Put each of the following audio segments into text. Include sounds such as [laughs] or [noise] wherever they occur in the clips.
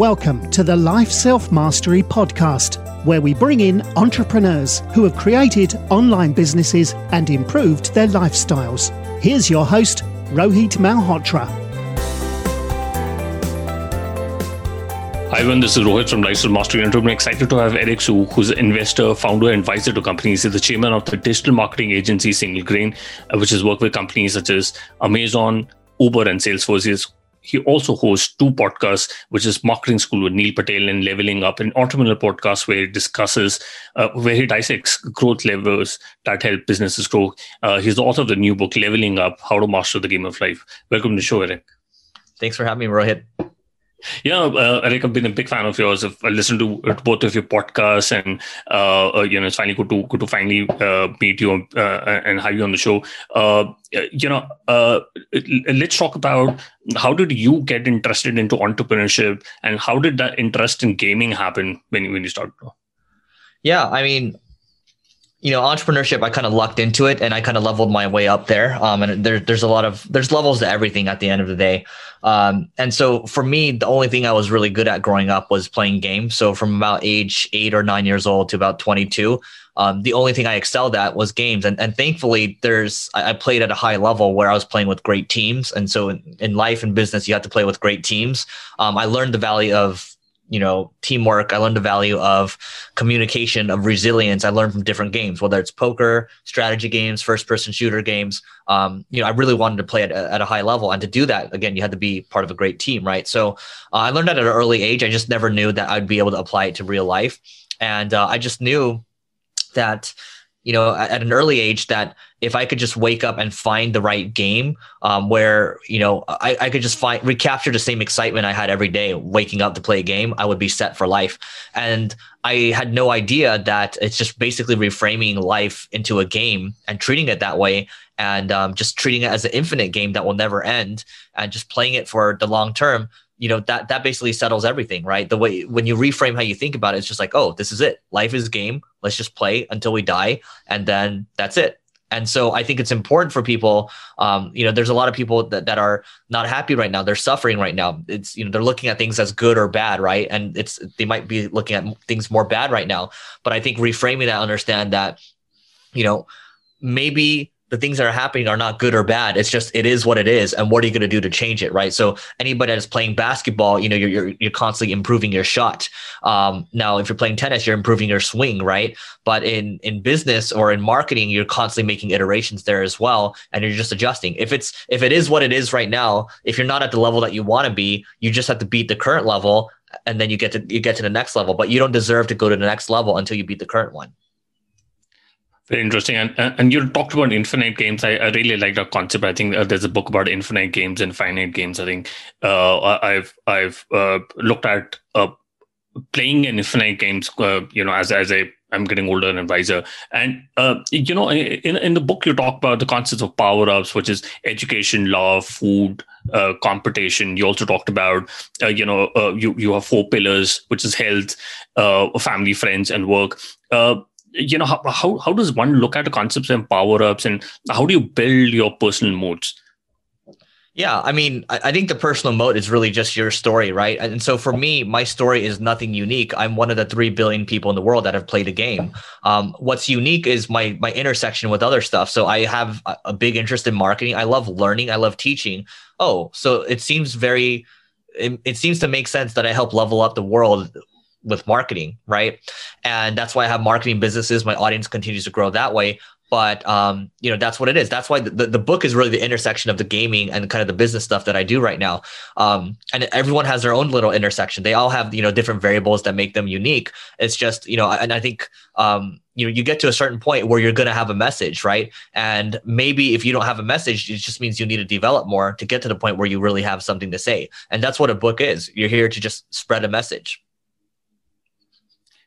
Welcome to the Life Self Mastery Podcast, where we bring in entrepreneurs who have created online businesses and improved their lifestyles. Here's your host, Rohit Malhotra. Hi everyone, this is Rohit from Life Self Mastery, and I'm excited to have Eric Siu, who's an investor, founder, and advisor to companies. He's the chairman of the digital marketing agency Single Grain, uh, which has worked with companies such as Amazon, Uber, and Salesforce. He's he also hosts two podcasts, which is Marketing School with Neil Patel and Leveling Up, an entrepreneurial podcast where he discusses, uh, where he dissects growth levers that help businesses grow. Uh, he's the author of the new book, Leveling Up How to Master the Game of Life. Welcome to the show, Eric. Thanks for having me, Rohit. Yeah, uh, Eric, I've been a big fan of yours. I've listened to both of your podcasts, and uh, uh, you know, it's finally good to good to finally uh, meet you uh, and have you on the show. Uh, you know, let's talk about how did you get interested into entrepreneurship, and how did that interest in gaming happen when when you started? Yeah, I mean, you know, entrepreneurship, I kind of lucked into it and I kind of leveled my way up there. Um, and there, there's a lot of, there's levels to everything at the end of the day. Um, and so for me, the only thing I was really good at growing up was playing games. So from about age eight or nine years old to about 22, um, the only thing I excelled at was games. And, and thankfully, there's I, I, played at a high level where I was playing with great teams. And so in, in life and business, you have to play with great teams. Um, I learned the value of you know teamwork. I learned the value of communication of resilience. I learned from different games whether it's poker strategy games first person shooter games. Um, you know i really wanted to play at, at a high level. And to do that again you had to be part of a great team right? So uh, i learned that at an early age. I just never knew that i'd be able to apply it to real life. And uh, i just knew that you know at an early age that if I could just wake up and find the right game um, where you know I, I could just find recapture the same excitement I had every day waking up to play a game, I would be set for life. And I had no idea that it's just basically reframing life into a game and treating it that way, and um, just treating it as an infinite game that will never end, and just playing it for the long term. You know that that basically settles everything, right? The way when you reframe how you think about it, it's just like, oh, this is it. Life is game. Let's just play until we die, and then that's it and so I think it's important for people. Um, you know, there's a lot of people that, that are not happy right now. They're suffering right now. It's, you know, they're looking at things as good or bad, right? And it's, they might be looking at things more bad right now. But I think reframing that, understand that, you know, maybe the things that are happening are not good or bad. It's just it is what it is, and what are you going to do to change it, right? So anybody that's playing basketball, you know, you're you're, you're constantly improving your shot. Um, now, if you're playing tennis, you're improving your swing, right? But in in business or in marketing, you're constantly making iterations there as well, and you're just adjusting. If it's if it is what it is right now, if you're not at the level that you want to be, you just have to beat the current level, and then you get to you get to the next level. But you don't deserve to go to the next level until you beat the current one. Very interesting. And, and you talked about infinite games. I, I really like that concept. I think uh, there's a book about infinite games and finite games. I think uh, I've I've uh, looked at uh, playing in infinite games. Uh, you know, as as a I'm getting older and advisor, and uh, you know, in in the book you talk about the concepts of power ups, which is education, love, food, uh, competition. You also talked about, uh, you know, uh, you you have four pillars, which is health, family, friends, and work you know how, how how does one look at concepts and power ups and how do you build your personal modes yeah, I mean, I, think the personal mode is really just your story, right? And so for me, my story is nothing unique. I'm one of the three billion people in the world that have played a game. Um, what's unique is my my intersection with other stuff. So I have a big interest in marketing. I love learning. I love teaching. Oh, so it seems very it, it, seems to make sense that I help level up the world with marketing, right? And that's why I have marketing businesses. My audience continues to grow that way. But um, you know, that's what it is. That's why the, the, book is really the intersection of the gaming and kind of the business stuff that I do right now. Um, and everyone has their own little intersection. They all have, you know, different variables that make them unique. It's just, you know, and I think um, you know, you get to a certain point where you're gonna have a message, right? And maybe if you don't have a message, it just means you need to develop more to get to the point where you really have something to say. And that's what a book is. You're here to just spread a message.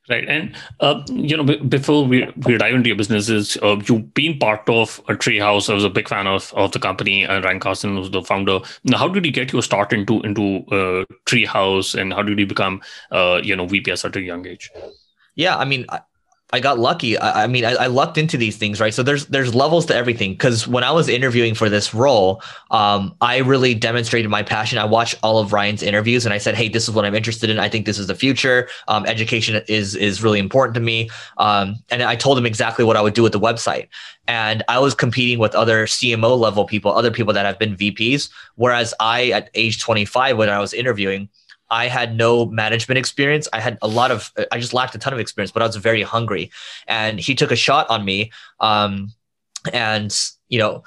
Right. And, uh, you know, b- before we, we dive into your businesses, uh, you've been part of a treehouse. I was a big fan of, of the company. and Ryan Carson was the founder. Now, how did you get your start into into uh, treehouse and how did you become, uh, you know, VPS at a young age? Yeah. I mean, I got lucky. I, I mean, I, I, lucked into these things, right? So there's there's levels to everything. Because when I was interviewing for this role, um, I really demonstrated my passion. I watched all of Ryan's interviews, and I said, "Hey, this is what I'm interested in. I think this is the future. Um, education is is really important to me." Um, and I told him exactly what I would do with the website. And I was competing with other CMO level people, other people that have been VPs. Whereas I, at age 25, when I was interviewing, I had no management experience. I had a lot of, I just lacked a ton of experience, but I was very hungry. And he took a shot on me. Um, and, you know,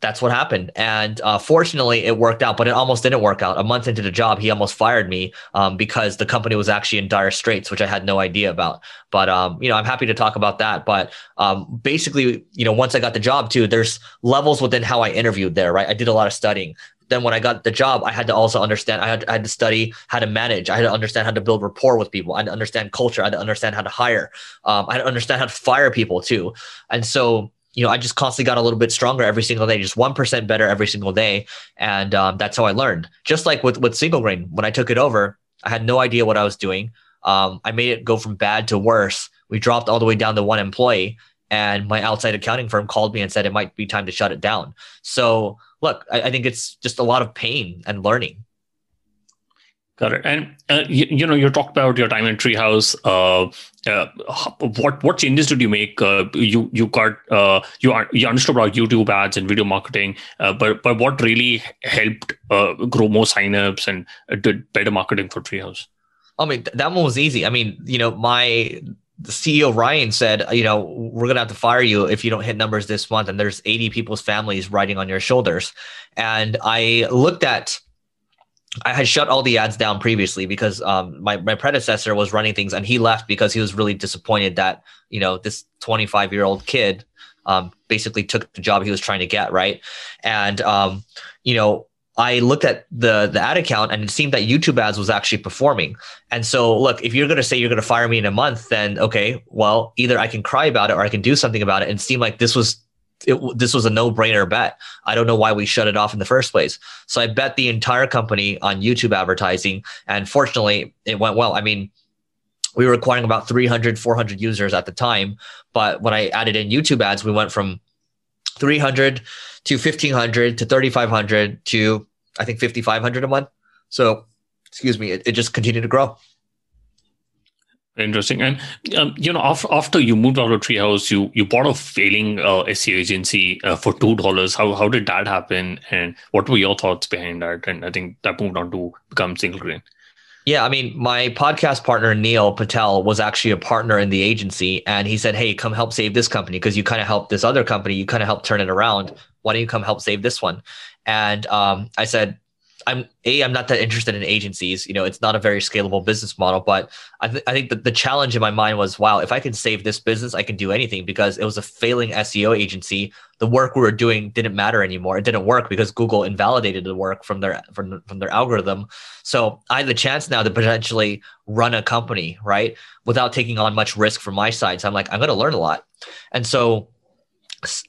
that's what happened. And uh, fortunately, it worked out, but it almost didn't work out. A month into the job, he almost fired me um, because the company was actually in dire straits, which I had no idea about. But um, you know, I'm happy to talk about that. But um, basically, you know, once I got the job too, there's levels within how I interviewed there. Right, I did a lot of studying then when I got the job, I had to also understand, I had, I had to study how to manage. I had to understand how to build rapport with people. I had to understand culture. I had to understand how to hire. Um, I had to understand how to fire people too. And so, you know, I just constantly got a little bit stronger every single day, just 1% better every single day. And um, that's how I learned. Just like with, with single grain, when I took it over, I had no idea what I was doing. Um, I made it go from bad to worse. We dropped all the way down to one employee and my outside accounting firm called me and said it might be time to shut it down. So look, I, I think it's just a lot of pain and learning. Got it. And uh, you, you, know, you talked about your time in Treehouse. Uh, uh, what what changes did you make? Uh, you you got uh, you you understood about YouTube ads and video marketing, uh, but but what really helped grow more signups and did better marketing for Treehouse? I mean, that one was easy. I mean, you know, my the CEO Ryan said, you know, we're gonna have to fire you if you don't hit numbers this month, and there's 80 people's families riding on your shoulders. And I looked at, I had shut all the ads down previously because um, my my predecessor was running things, and he left because he was really disappointed that you know this 25 year old kid um, basically took the job he was trying to get, right? And um, you know, I looked at the the ad account and it seemed that YouTube ads was actually performing. And so, look, if you're going to say you're going to fire me in a month, then okay, well, either I can cry about it or I can do something about it. And it seemed like this was it, this was a no brainer bet. I don't know why we shut it off in the first place. So I bet the entire company on YouTube advertising, and fortunately, it went well. I mean. We were acquiring about 300, 400 users at the time. But when I added in YouTube ads, we went from 300 to 1500 to 3500 to I think 5500 a month. So, excuse me, it, it just continued to grow. Interesting. And um, you know, after, after you moved out of Treehouse, you you bought a failing uh, SEO agency uh, for two dollars. How how did that happen? And what were your thoughts behind that? And I think that moved on to become single grain. Yeah, I mean, my podcast partner Neil Patel was actually a partner in the agency, and he said, "Hey, come help save this company because you kind of helped this other company. You kind of helped turn it around. Why don't you come help save this one?" And um, I said, I'm a I'm not that interested in agencies. You know, it's not a very scalable business model. But I, th- I think that the challenge in my mind was, wow, if I can save this business, I can do anything because it was a failing SEO agency. The work we were doing didn't matter anymore. It didn't work because Google invalidated the work from their from, from their algorithm. So I had the chance now to potentially run a company right without taking on much risk from my side. So I'm like, I'm going to learn a lot, and so.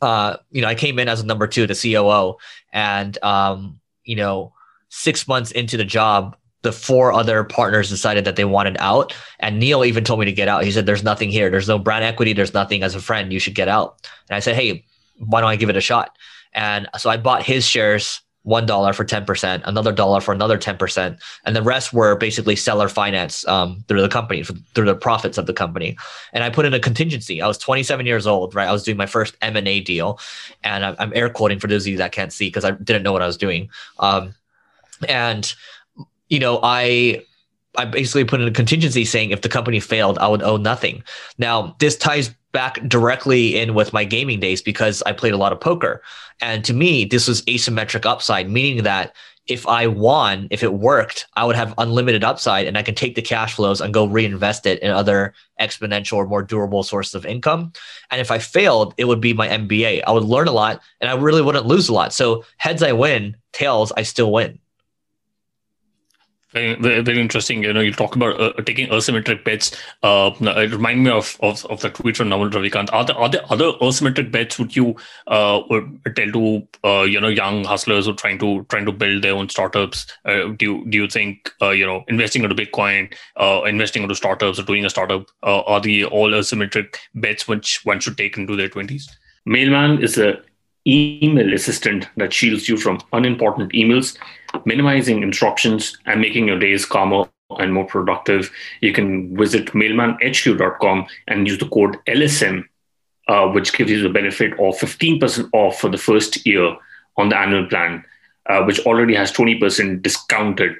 Uh, you know, I came in as a number two, the COO, and um, you know, six months into the job, the four other partners decided that they wanted out. And Neil even told me to get out. He said, There's nothing here. There's no brand equity. There's nothing as a friend. You should get out. And I said, Hey, why don't I give it a shot? And so I bought his shares one dollar for 10%, another dollar for another 10%. And the rest were basically seller finance um, through the company, through the profits of the company. And I put in a contingency. I was 27 years old, right? I was doing my first M&A deal. And I'm air quoting for those of you that can't see because I didn't know what I was doing. Um, and you know i i basically put in a contingency saying if the company failed i would owe nothing now this ties back directly in with my gaming days because i played a lot of poker and to me this was asymmetric upside meaning that if I won, if it worked, I would have unlimited upside and I can take the cash flows and go reinvest it in other exponential or more durable sources of income. And if I failed, it would be my MBA. I would learn a lot and I really wouldn't lose a lot. So heads I win, tails I still win. Very, very, interesting. You know, you talk about uh, taking asymmetric bets. Uh, it remind me of, of, of the tweet from Naval Ravikant. Are there, are there other asymmetric bets would you uh, would tell to uh, you know young hustlers who are trying to trying to build their own startups? Uh, do you do you think uh, you know investing into Bitcoin, investing into startups, or doing a startup are the all asymmetric bets which one should take into their twenties? Mailman is a email assistant that shields you from unimportant emails, minimizing interruptions and making your days calmer and more productive. You can visit mailmanhq.com and use the code LSM, uh, which gives you the benefit of 15% off for the first year on the annual plan, uh, which already has 20% discounted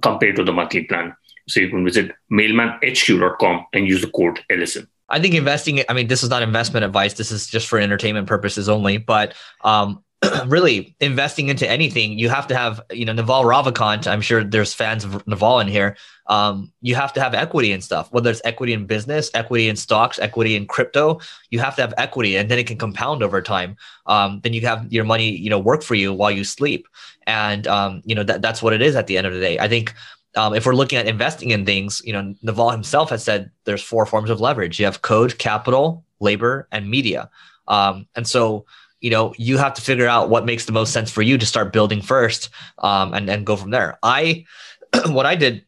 compared to the monthly plan. So you can visit mailmanhq.com and use the code LSM. I think investing, I mean, this is not investment advice. This is just for entertainment purposes only. But um, [clears throat] really, investing into anything, you have to have, you know, Naval Ravikant. I'm sure there's fans of Naval in here. Um, you have to have equity and stuff, whether it's equity in business, equity in stocks, equity in crypto. You have to have equity, and then it can compound over time. Um, then you have your money, you know, work for you while you sleep, and um, you know that that's what it is at the end of the day. I think um, if we're looking at investing in things, you know, Naval himself has said there's four forms of leverage. You have code, capital, labor, and media. Um, and so, you know, you have to figure out what makes the most sense for you to start building first, um, and then go from there. I, [clears throat] what I did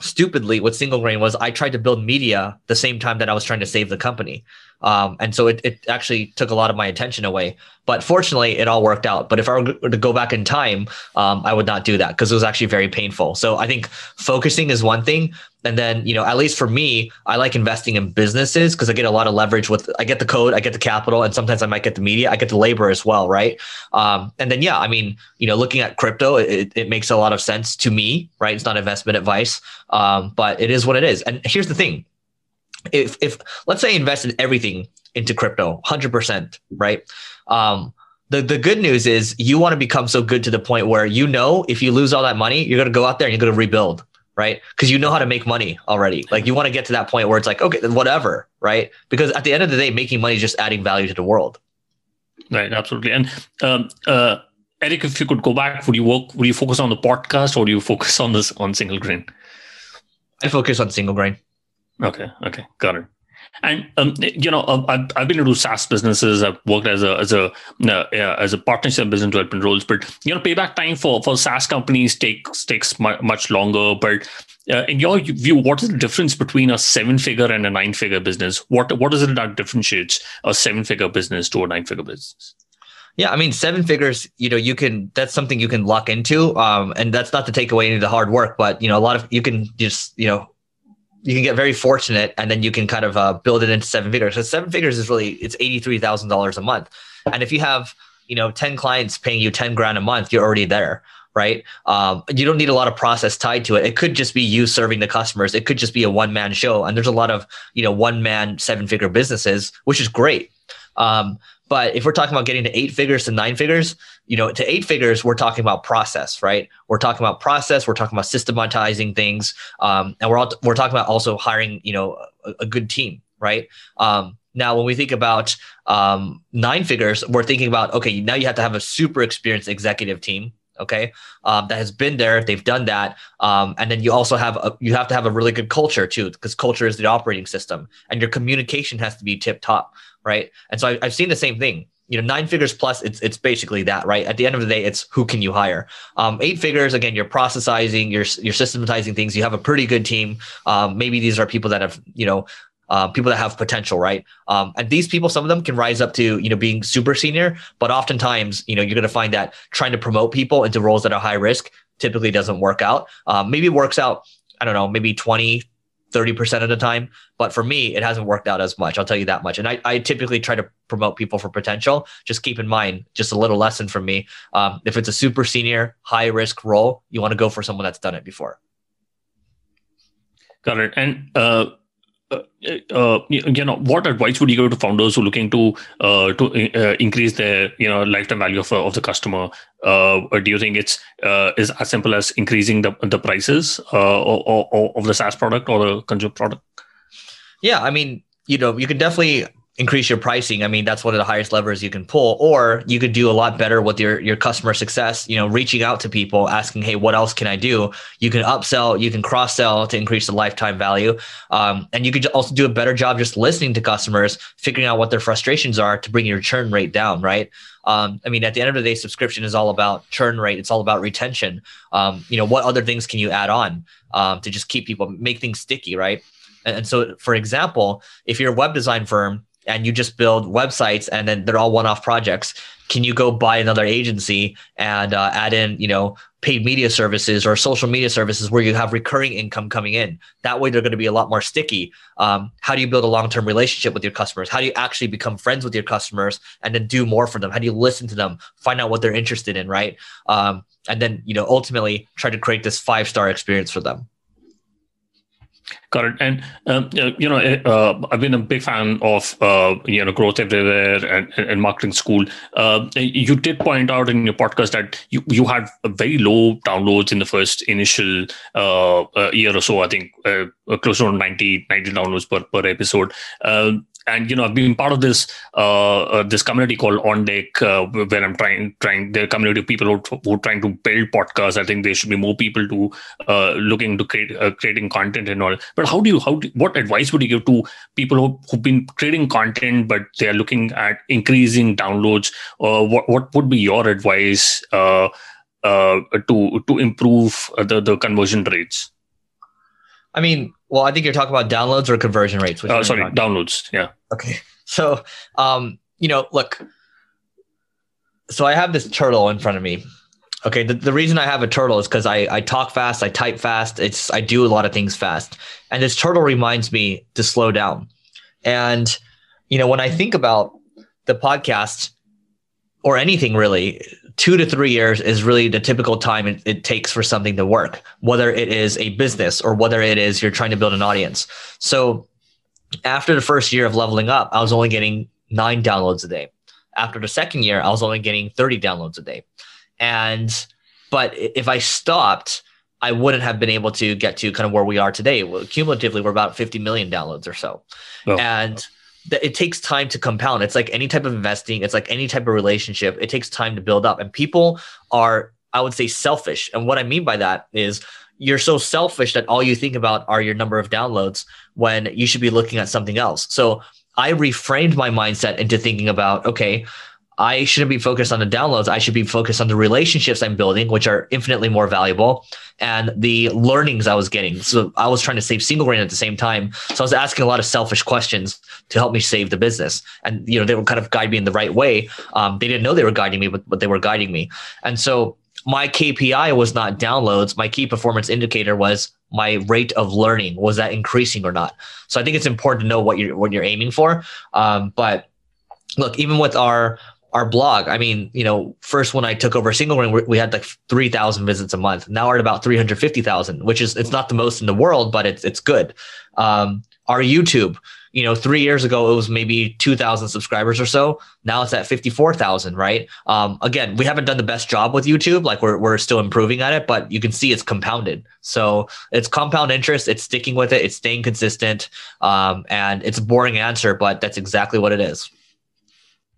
stupidly with single grain was I tried to build media the same time that I was trying to save the company. Um, and so it, it actually took a lot of my attention away. But fortunately, it all worked out. But if I were to go back in time, um, I would not do that because it was actually very painful. So I think focusing is one thing. And then, you know, at least for me, I like investing in businesses because I get a lot of leverage with, I get the code, I get the capital, and sometimes I might get the media, I get the labor as well, right? Um, and then, yeah, I mean, you know, looking at crypto, it, it makes a lot of sense to me, right? It's not investment advice, um, but it is what it is. And here's the thing if if let's say invested everything into crypto, hundred percent, right? Um, the the good news is you want to become so good to the point where you know if you lose all that money, you're gonna go out there and you're gonna rebuild, right? Because you know how to make money already. Like you want to get to that point where it's like, okay, then whatever, right? Because at the end of the day, making money is just adding value to the world. Right, absolutely. And um, uh, Eric, if you could go back, would you work? Would you focus on the podcast, or do you focus on this on single grain? I focus on single grain. Okay. Okay. Got it. And um, you know, I've, I've been into SaaS businesses. I've worked as a as a uh, as a partnership business development roles. But you know, payback time for for SaaS companies takes takes much longer. But uh, in your view, what is the difference between a seven figure and a nine figure business? What what is it that differentiates a seven figure business to a nine figure business? Yeah, I mean, seven figures, you know, you can, that's something you can lock into. Um, and that's not to take away any of the hard work, but, you know, a lot of, you can just, you know, you can get very fortunate and then you can kind of uh, build it into seven figures. So seven figures is really it's eighty three thousand dollars a month, and if you have you know ten clients paying you ten grand a month, you're already there, right? Um, you don't need a lot of process tied to it. It could just be you serving the customers. It could just be a one man show, and there's a lot of you know one man seven figure businesses, which is great. Um, but if we're talking about getting to eight figures to nine figures, you know, to eight figures, we're talking about process, right? We're talking about process. We're talking about systematizing things, um, and we're all, we're talking about also hiring, you know, a, a good team, right? Um, now, when we think about um, nine figures, we're thinking about okay, now you have to have a super experienced executive team, okay, um, that has been there, they've done that, um, and then you also have a, you have to have a really good culture too, because culture is the operating system, and your communication has to be tip top right? And so I, have seen the same thing. You know, nine figures plus, it's it's basically that, right? At the end of the day, it's who can you hire. Um, eight figures, again, you're processizing, you're you're systematizing things. You have a pretty good team. Um, maybe these are people that have, you know, uh, people that have potential, right? Um, and these people, some of them can rise up to, you know, being super senior, but oftentimes, you know, you're going to find that trying to promote people into roles that are high risk typically doesn't work out. Um, maybe it works out, I don't know, maybe 20, 30% of the time. But for me, it hasn't worked out as much. I'll tell you that much. And I, I typically try to promote people for potential. Just keep in mind, just a little lesson from me. Um, if it's a super senior, high risk role, you want to go for someone that's done it before. Got it. And uh, uh, uh, you know, what advice would you give to founders who are looking to uh, to uh, increase their you know lifetime value of, of the customer? Uh, do you think it's uh, is as simple as increasing the the prices or, or, or, of the SaaS product or the consumer product? Yeah, I mean, you know, you can definitely increase your pricing i mean that's one of the highest levers you can pull or you could do a lot better with your your customer success you know reaching out to people asking hey what else can i do you can upsell you can cross sell to increase the lifetime value um, and you could also do a better job just listening to customers figuring out what their frustrations are to bring your churn rate down right um, I mean, at the end of the day, subscription is all about churn rate. It's all about retention. Um, you know, what other things can you add on um, to just keep people, make things sticky, right? And, and so, for example, if you're a web design firm and you just build websites and then they're all one-off projects. Can you go buy another agency and uh, add in you know paid media services or social media services where you have recurring income coming in? That way they're going to be a lot more sticky. Um, how do you build a long-term relationship with your customers? How do you actually become friends with your customers and then do more for them? How do you listen to them find out what they're interested in right? Um, and then you know ultimately try to create this five star experience for them It. And um, you know, uh, I've been a big fan of uh, you know growth everywhere and, and marketing school. Uh, you did point out in your podcast that you, you had very low downloads in the first initial uh, uh, year or so. I think uh, close to 90, 90 downloads per per episode. Um, and you know I've been part of this uh, uh, this community called On Deck, uh, where I'm trying trying the community of people who, who are trying to build podcasts. I think there should be more people to uh, looking to create uh, creating content and all. But how do you how do, what advice would you give to people who, who've been creating content but they are looking at increasing downloads? Or what what would be your advice uh, to to improve the the conversion rates? I mean, well, I think you're talking about downloads or conversion rates. Oh, sorry, downloads. Yeah. Okay. So, um, you know, look. So I have this turtle in front of me. Okay. The, the reason I have a turtle is because I I talk fast, I type fast. It's I do a lot of things fast, and this turtle reminds me to slow down. And you know, when I think about the podcast or anything really, two to three years is really the typical time it, it, takes for something to work, whether it is a business or whether it is you're trying to build an audience. So after the first year of leveling up, I was only getting nine downloads a day. After the second year, I was only getting 30 downloads a day. And, but if I stopped, I wouldn't have been able to get to kind of where we are today. Cumulatively, we're about 50 million downloads or so. Oh. And that it takes time to compound. It's like any type of investing, it's like any type of relationship. It takes time to build up. And people are, I would say, selfish. And what I mean by that is you're so selfish that all you think about are your number of downloads when you should be looking at something else. So I reframed my mindset into thinking about, okay, I shouldn't be focused on the downloads. I should be focused on the relationships I'm building, which are infinitely more valuable, and the learnings I was getting. So I was trying to save single grain at the same time. So I was asking a lot of selfish questions to help me save the business. And you know, they were kind of guide me in the right way. Um, they didn't know they were guiding me, but, but they were guiding me. And so my KPI was not downloads. My key performance indicator was my rate of learning. Was that increasing or not? So I think it's important to know what you're what you're aiming for. Um, but look, even with our our blog. I mean, you know, first when I took over Single Grain, we had like 3,000 visits a month. Now we're at about 350,000, which is, it's not the most in the world, but it's, it's good. Um, our YouTube, you know, three years ago, it was maybe 2,000 subscribers or so. Now it's at 54,000, right? Um, again, we haven't done the best job with YouTube. Like we're, we're still improving at it, but you can see it's compounded. So it's compound interest. It's sticking with it. It's staying consistent. Um, and it's a boring answer, but that's exactly what it is.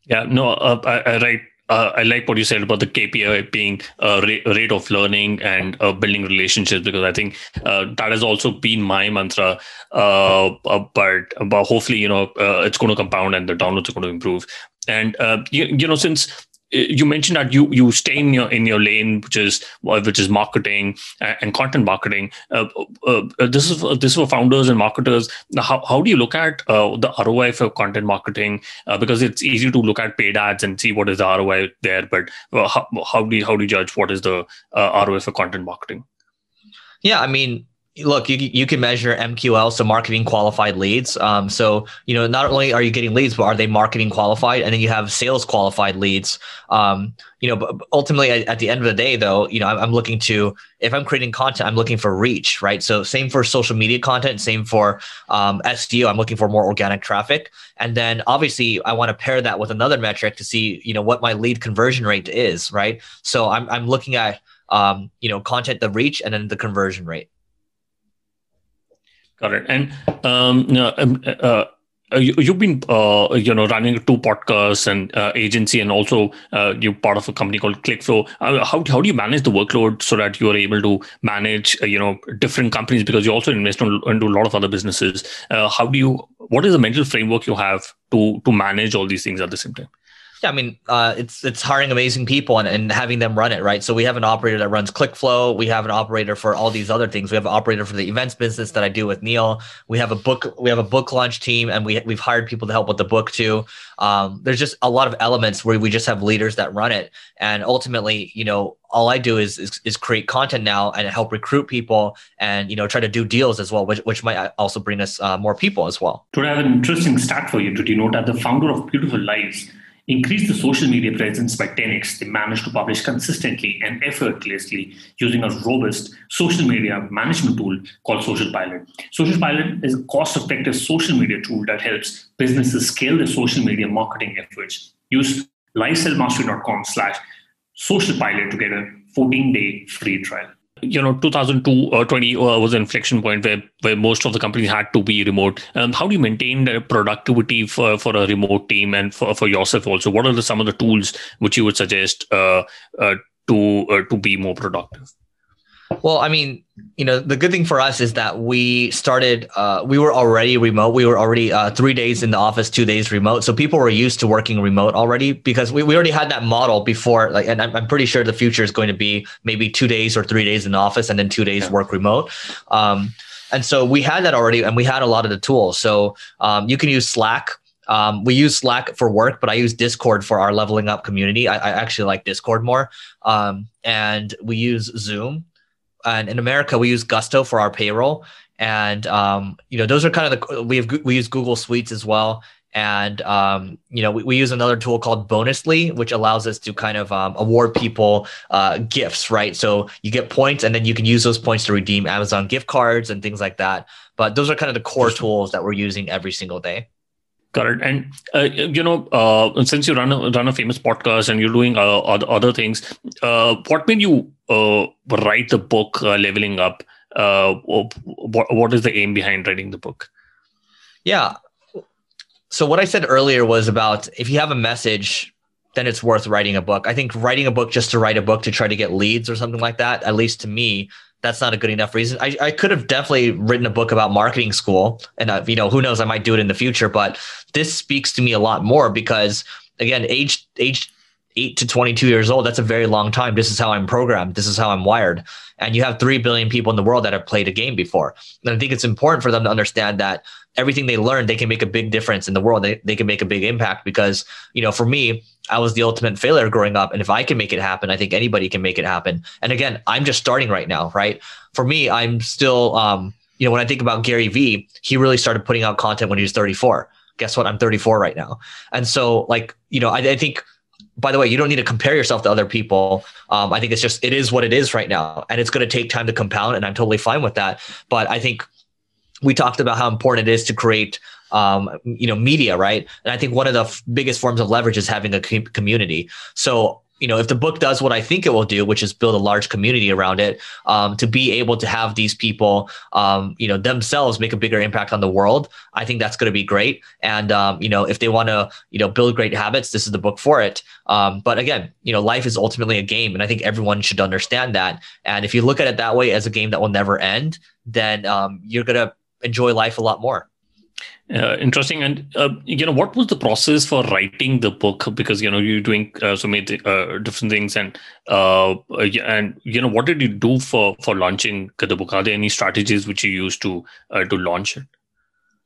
Yeah, no, uh, I, I right. Uh, I like what you said about the KPI being rate, rate of learning and uh, building relationships because I think uh, that has also been my mantra. Uh, uh, but but hopefully, you know, it's going to compound and the downloads are going to improve. And you, you know, since you mentioned that you you stay in your in your lane, which is which is marketing and content marketing. Uh, uh, uh this is this is for founders and marketers. How how do you look at uh, the ROI for content marketing? Uh, because it's easy to look at paid ads and see what is the ROI there, but uh, how, how do you how do you judge what is the ROI for content marketing? Yeah, I mean, look, you, you can measure MQL, so marketing qualified leads. Um, so, you know, not only are you getting leads, but are they marketing qualified? And then you have sales qualified leads. Um, you know, but ultimately at, the end of the day, though, you know, I'm, I'm, looking to, if I'm creating content, I'm looking for reach, right? So same for social media content, same for um, SEO. I'm looking for more organic traffic. And then obviously I want to pair that with another metric to see, you know, what my lead conversion rate is, right? So I'm, I'm looking at, um, you know, content, the reach, and then the conversion rate. Got it. And um, um, uh, uh, you, have been uh, you know running two podcasts and uh, agency and also uh, you're part of a company called clickflow. Uh, how, how do you manage the workload so that you are able to manage you know different companies? Because you also invest in, into a lot of other businesses. How do you what is the mental framework you have to to manage all these things at the same time yeah, I mean, uh, it's it's hiring amazing people and, and having them run it, right? So we have an operator that runs ClickFlow. We have an operator for all these other things. We have an operator for the events business that I do with Neil. We have a book. We have a book launch team, and we we've hired people to help with the book too. Um, there's just a lot of elements where we just have leaders that run it, and ultimately, you know, all I do is, is, is create content now and help recruit people, and you know, try to do deals as well, which which might also bring us uh, more people as well. I have an interesting stat for you to denote that the founder of Beautiful Lives increased the social media presence by 10x. They managed to publish consistently and effortlessly using a robust social media management tool called Social Pilot. Social Pilot is a cost effective social media tool that helps businesses scale their social media marketing efforts. Use lifeselfmastery.com slash social pilot to get a 14 day free trial you know 2002 or 20 uh, was an inflection point where where most of the companies had to be remote. Um, how do you maintain the productivity for for a remote team and for, for yourself also? What are the, some of the tools which you would suggest uh, uh, to uh, to be more productive well, I mean, you know, the good thing for us is that we started, uh, we were already remote. We were already uh, three days in the office, two days remote. So people were used to working remote already because we, we already had that model before. Like, and I'm, I'm pretty sure the future is going to be maybe two days or three days in the office and then two days yeah. work remote. Um, and so we had that already and we had a lot of the tools. So um, you can use Slack. Um, we use Slack for work, but I use Discord for our leveling up community. I, I actually like Discord more. Um, and we use Zoom and in America we use Gusto for our payroll, and um, you know those are kind of the we have we use Google Suites as well, and um, you know we, we use another tool called Bonusly, which allows us to kind of um, award people uh, gifts, right? So you get points, and then you can use those points to redeem Amazon gift cards and things like that. But those are kind of the core tools that we're using every single day. It. And uh, you know, uh, since you run a, run a famous podcast and you're doing uh, other, things, uh, what made you uh, write the book uh, leveling up? What, what is the aim behind writing the book? Yeah. So what i said earlier was about if you have a message then it's worth writing a book. I think writing a book just to write a book to try to get leads or something like that at least to me that's not a good enough reason. I, I could have definitely written a book about marketing school, and uh, you know who knows, I might do it in the future. But this speaks to me a lot more because again, age age eight to 22 years old, that's a very long time. This is how I'm programmed. This is how I'm wired. And you have 3 billion people in the world that have played a game before. And I think it's important for them to understand that everything they learn, they can make a big difference in the world. They, they can make a big impact because, you know, for me, I was the ultimate failure growing up. And if I can make it happen, I think anybody can make it happen. And again, I'm just starting right now, right? For me, I'm still, um, you know, when I think about Gary Vee, he really started putting out content when he was 34. Guess what? I'm 34 right now. And so, like, you know, I, I think – by the way, you don't need to compare yourself to other people. Um, I think it's just it is what it is right now, and it's going to take time to compound, and I'm totally fine with that. But I think we talked about how important it is to create um, you know media right and i think one of the f- biggest forms of leverage is having a com- community so you know, if the book does what I think it will do, which is build a large community around it, um, to be able to have these people, um, you know, themselves make a bigger impact on the world, I think that's going to be great. And um, you know, if they want to, you know, build great habits, this is the book for it. Um, but again, you know, life is ultimately a game, and I think everyone should understand that. And if you look at it that way as a game that will never end, then um, you're gonna enjoy life a lot more. Uh, interesting. And uh, you know, what was the process for writing the book? Because you know, you're doing uh, so many uh, different things, and uh, and you know, what did you do for for launching the book? Are there any strategies which you used to uh, to launch it?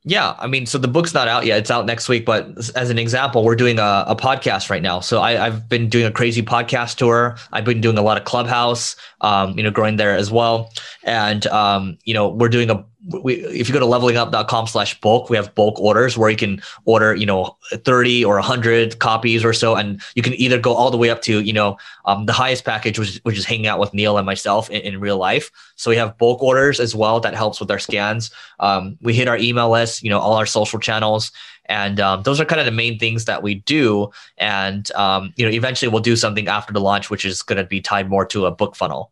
Yeah, I mean, so the book's not out yet. It's out next week. But as an example, we're doing a, a podcast right now. So I, have been doing a crazy podcast tour. I've been doing a lot of Clubhouse, um, you know, growing there as well. And um, you know, we're doing a we, if you go to levelingup.com slash bulk, we have bulk orders where you can order, you know, 30 or 100 copies or so. And you can either go all the way up to, you know, um, the highest package, which, which is hanging out with Neil and myself in, in, real life. So we have bulk orders as well. That helps with our scans. Um, we hit our email list, you know, all our social channels. And um, those are kind of the main things that we do. And, um, you know, eventually we'll do something after the launch, which is going to be tied more to a book funnel.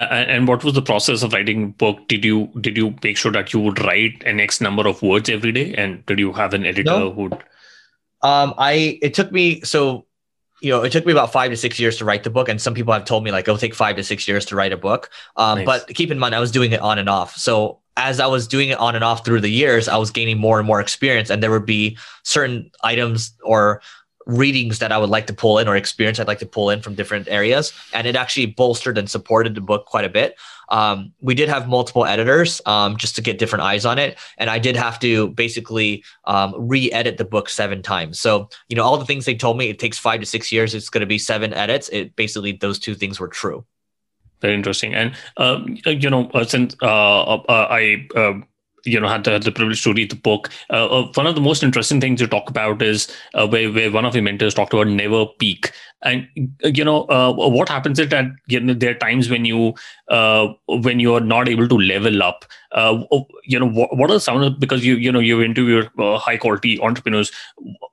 And what was the process of writing book? Did you did you make sure that you would write an X number of words every day, and did you have an editor no. who? Um, I it took me so you know, it took me about five to six years to write the book. And some people have told me like it'll take five to six years to write a book. Um, nice. But keep in mind, I was doing it on and off. So as I was doing it on and off through the years, I was gaining more and more experience. And there would be certain items or readings that I would like to pull in or experience I'd like to pull in from different areas. And it actually bolstered and supported the book quite a bit. Um, we did have multiple editors um, just to get different eyes on it. And I did have to basically um, re edit the book seven times. So, you know, all the things they told me, it takes five to six years, it's going to be seven edits. It basically, those two things were true. Very interesting. And, um, you know, uh, since uh, uh, I, um, you know had the, the privilege to read the book. Uh, uh, one of the most interesting things you talk about is uh, where, where one of your mentors talked about never peak. And you know uh, what happens is that you know, there are times when you uh, when you are not able to level up. Uh, you know what, what are some of because you you know you interview high quality entrepreneurs.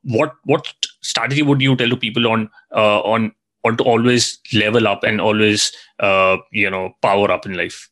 What what strategy would you tell to people on on on to always level up and always you know power up in life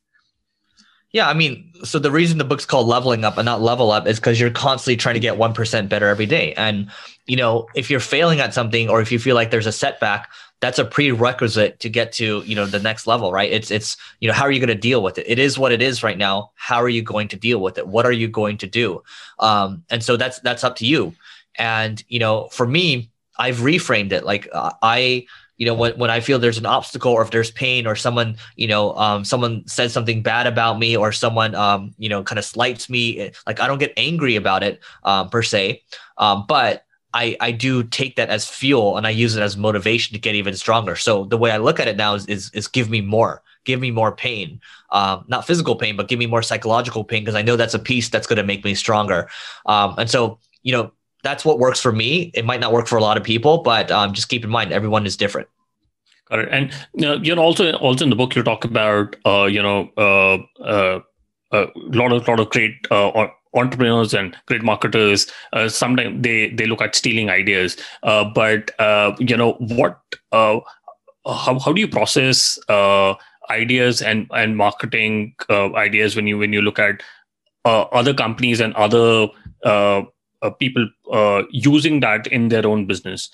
yeah, I mean, so the reason the book's called Leveling Up and not Level Up is because you're constantly trying to get 1% better every day. And, you know, if you're failing at something or if you feel like there's a setback, that's a prerequisite to get to, you know, the next level, right? It's, it's, you know, how are you going to deal with it? It is what it is right now. How are you going to deal with it? What are you going to do? Um, and so that's, that's up to you. And, you know, for me, I've reframed it. Like uh, I, you know when, when i feel there's an obstacle or if there's pain or someone you know um, someone says something bad about me or someone um, you know kind of slights me eh, like i don't get angry about it um, per se um, but I, I do take that as fuel and I use it as motivation to get even stronger. So the way I look at it now is is, is give me more, give me more pain, um, not physical pain, but give me more psychological pain because I know that's a piece that's going to make me stronger. Um, and so you know that's what works for me. It might not work for a lot of people, but um, just keep in mind everyone is different. It. And you know, also also in the book you talk about uh, you know uh, uh, a lot of lot of great uh, entrepreneurs and great marketers. Uh, sometimes they they look at stealing ideas, uh, but you know what? how how do you process ideas and and marketing ideas when you when you look at other companies and other uh, people uh, using that in their own business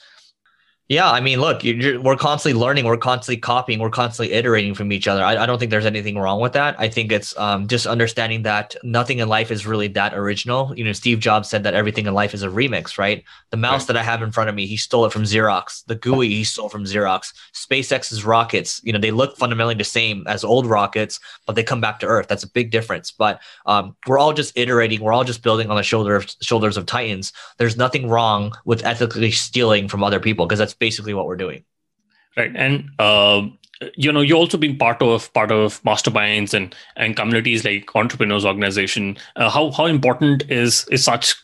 yeah, I mean, look, we're constantly learning, we're constantly copying, we're constantly iterating from each other. I, I don't think there's anything wrong with that. I think it's um, just understanding that nothing in life is really that original. You know, Steve Jobs said that everything in life is a remix, right? The mouse right. that I have in front of me, he stole it from Xerox. The GUI he stole from Xerox. SpaceX's rockets, you know, they look fundamentally the same as old rockets, but they come back to Earth. That's a big difference. But um, we're all just iterating. We're all just building on the shoulder of, shoulders of titans. There's nothing wrong with ethically stealing from other people because that's basically what we're doing. Right, and uh, you know, you also been part of part of masterminds and and communities like entrepreneurs organization. Uh, how how important is is such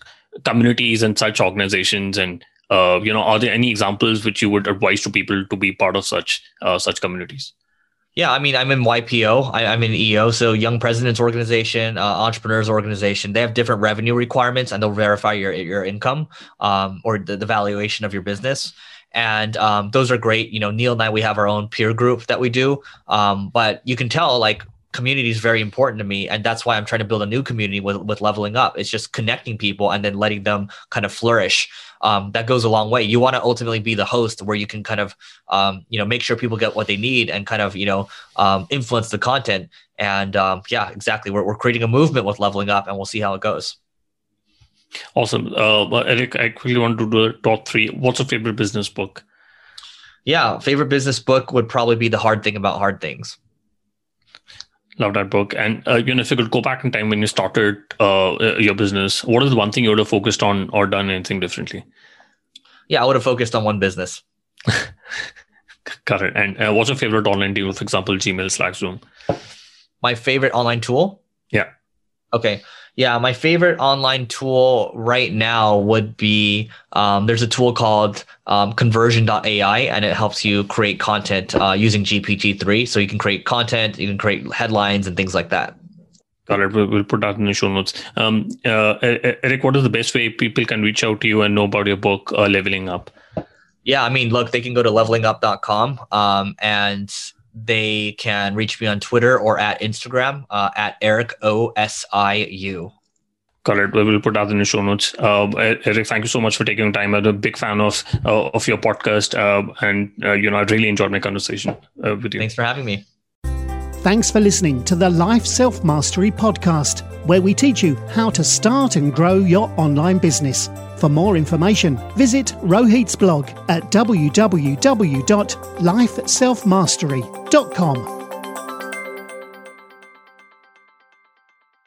communities and such organizations and uh, you know are there any examples which you would advise to people to be part of such uh, such communities yeah, I mean, I'm in YPO. I, am in EO, so Young Presidents Organization, uh, Entrepreneurs Organization. They have different revenue requirements, and they'll verify your your income um, or the, the valuation of your business and um, those are great. You know, Neil and I we have our own peer group that we do, um, but you can tell like community is very important to me, and that's why I'm trying to build a new community with with leveling up. It's just connecting people and then letting them kind of flourish. Um, that goes a long way. You want to ultimately be the host where you can kind of, um, you know, make sure people get what they need and kind of, you know, um, influence the content. And um, yeah, exactly. We're, we're creating a movement with leveling up and we'll see how it goes. Awesome. Uh, Eric, I quickly want to do a top three. What's your favorite business book? Yeah, favorite business book would probably be The Hard Thing About Hard Things. Love that book. And uh, you know, if you could go back in time when you started uh, your business, what is the one thing you would have focused on or done anything differently? Yeah, I would have focused on one business. [laughs] Got it. And uh, what's your favorite online tool? For example, Gmail, Slack, Zoom. My favorite online tool? Yeah. Okay. Yeah, my favorite online tool right now would be um, there's a tool called um, conversion.ai and it helps you create content uh, using GPT-3. So you can create content, you can create headlines and things like that. Got it. We'll, put that in the show notes. Um, uh, Eric, what is the best way people can reach out to you and know about your book, uh, Leveling Up? Yeah, I mean, look, they can go to levelingup.com um, and they can reach me on Twitter or at Instagram uh, at Eric O S I U. Got it. We will put that in the show notes. Uh, Eric, thank you so much for taking time. I'm a big fan of uh, of your podcast, uh, and uh, you know I really enjoyed my conversation uh, with you. Thanks for having me. Thanks for listening to the Life Self Mastery podcast, where we teach you how to start and grow your online business. For more information, visit Rohit's blog at www.lifeselfmastery.com.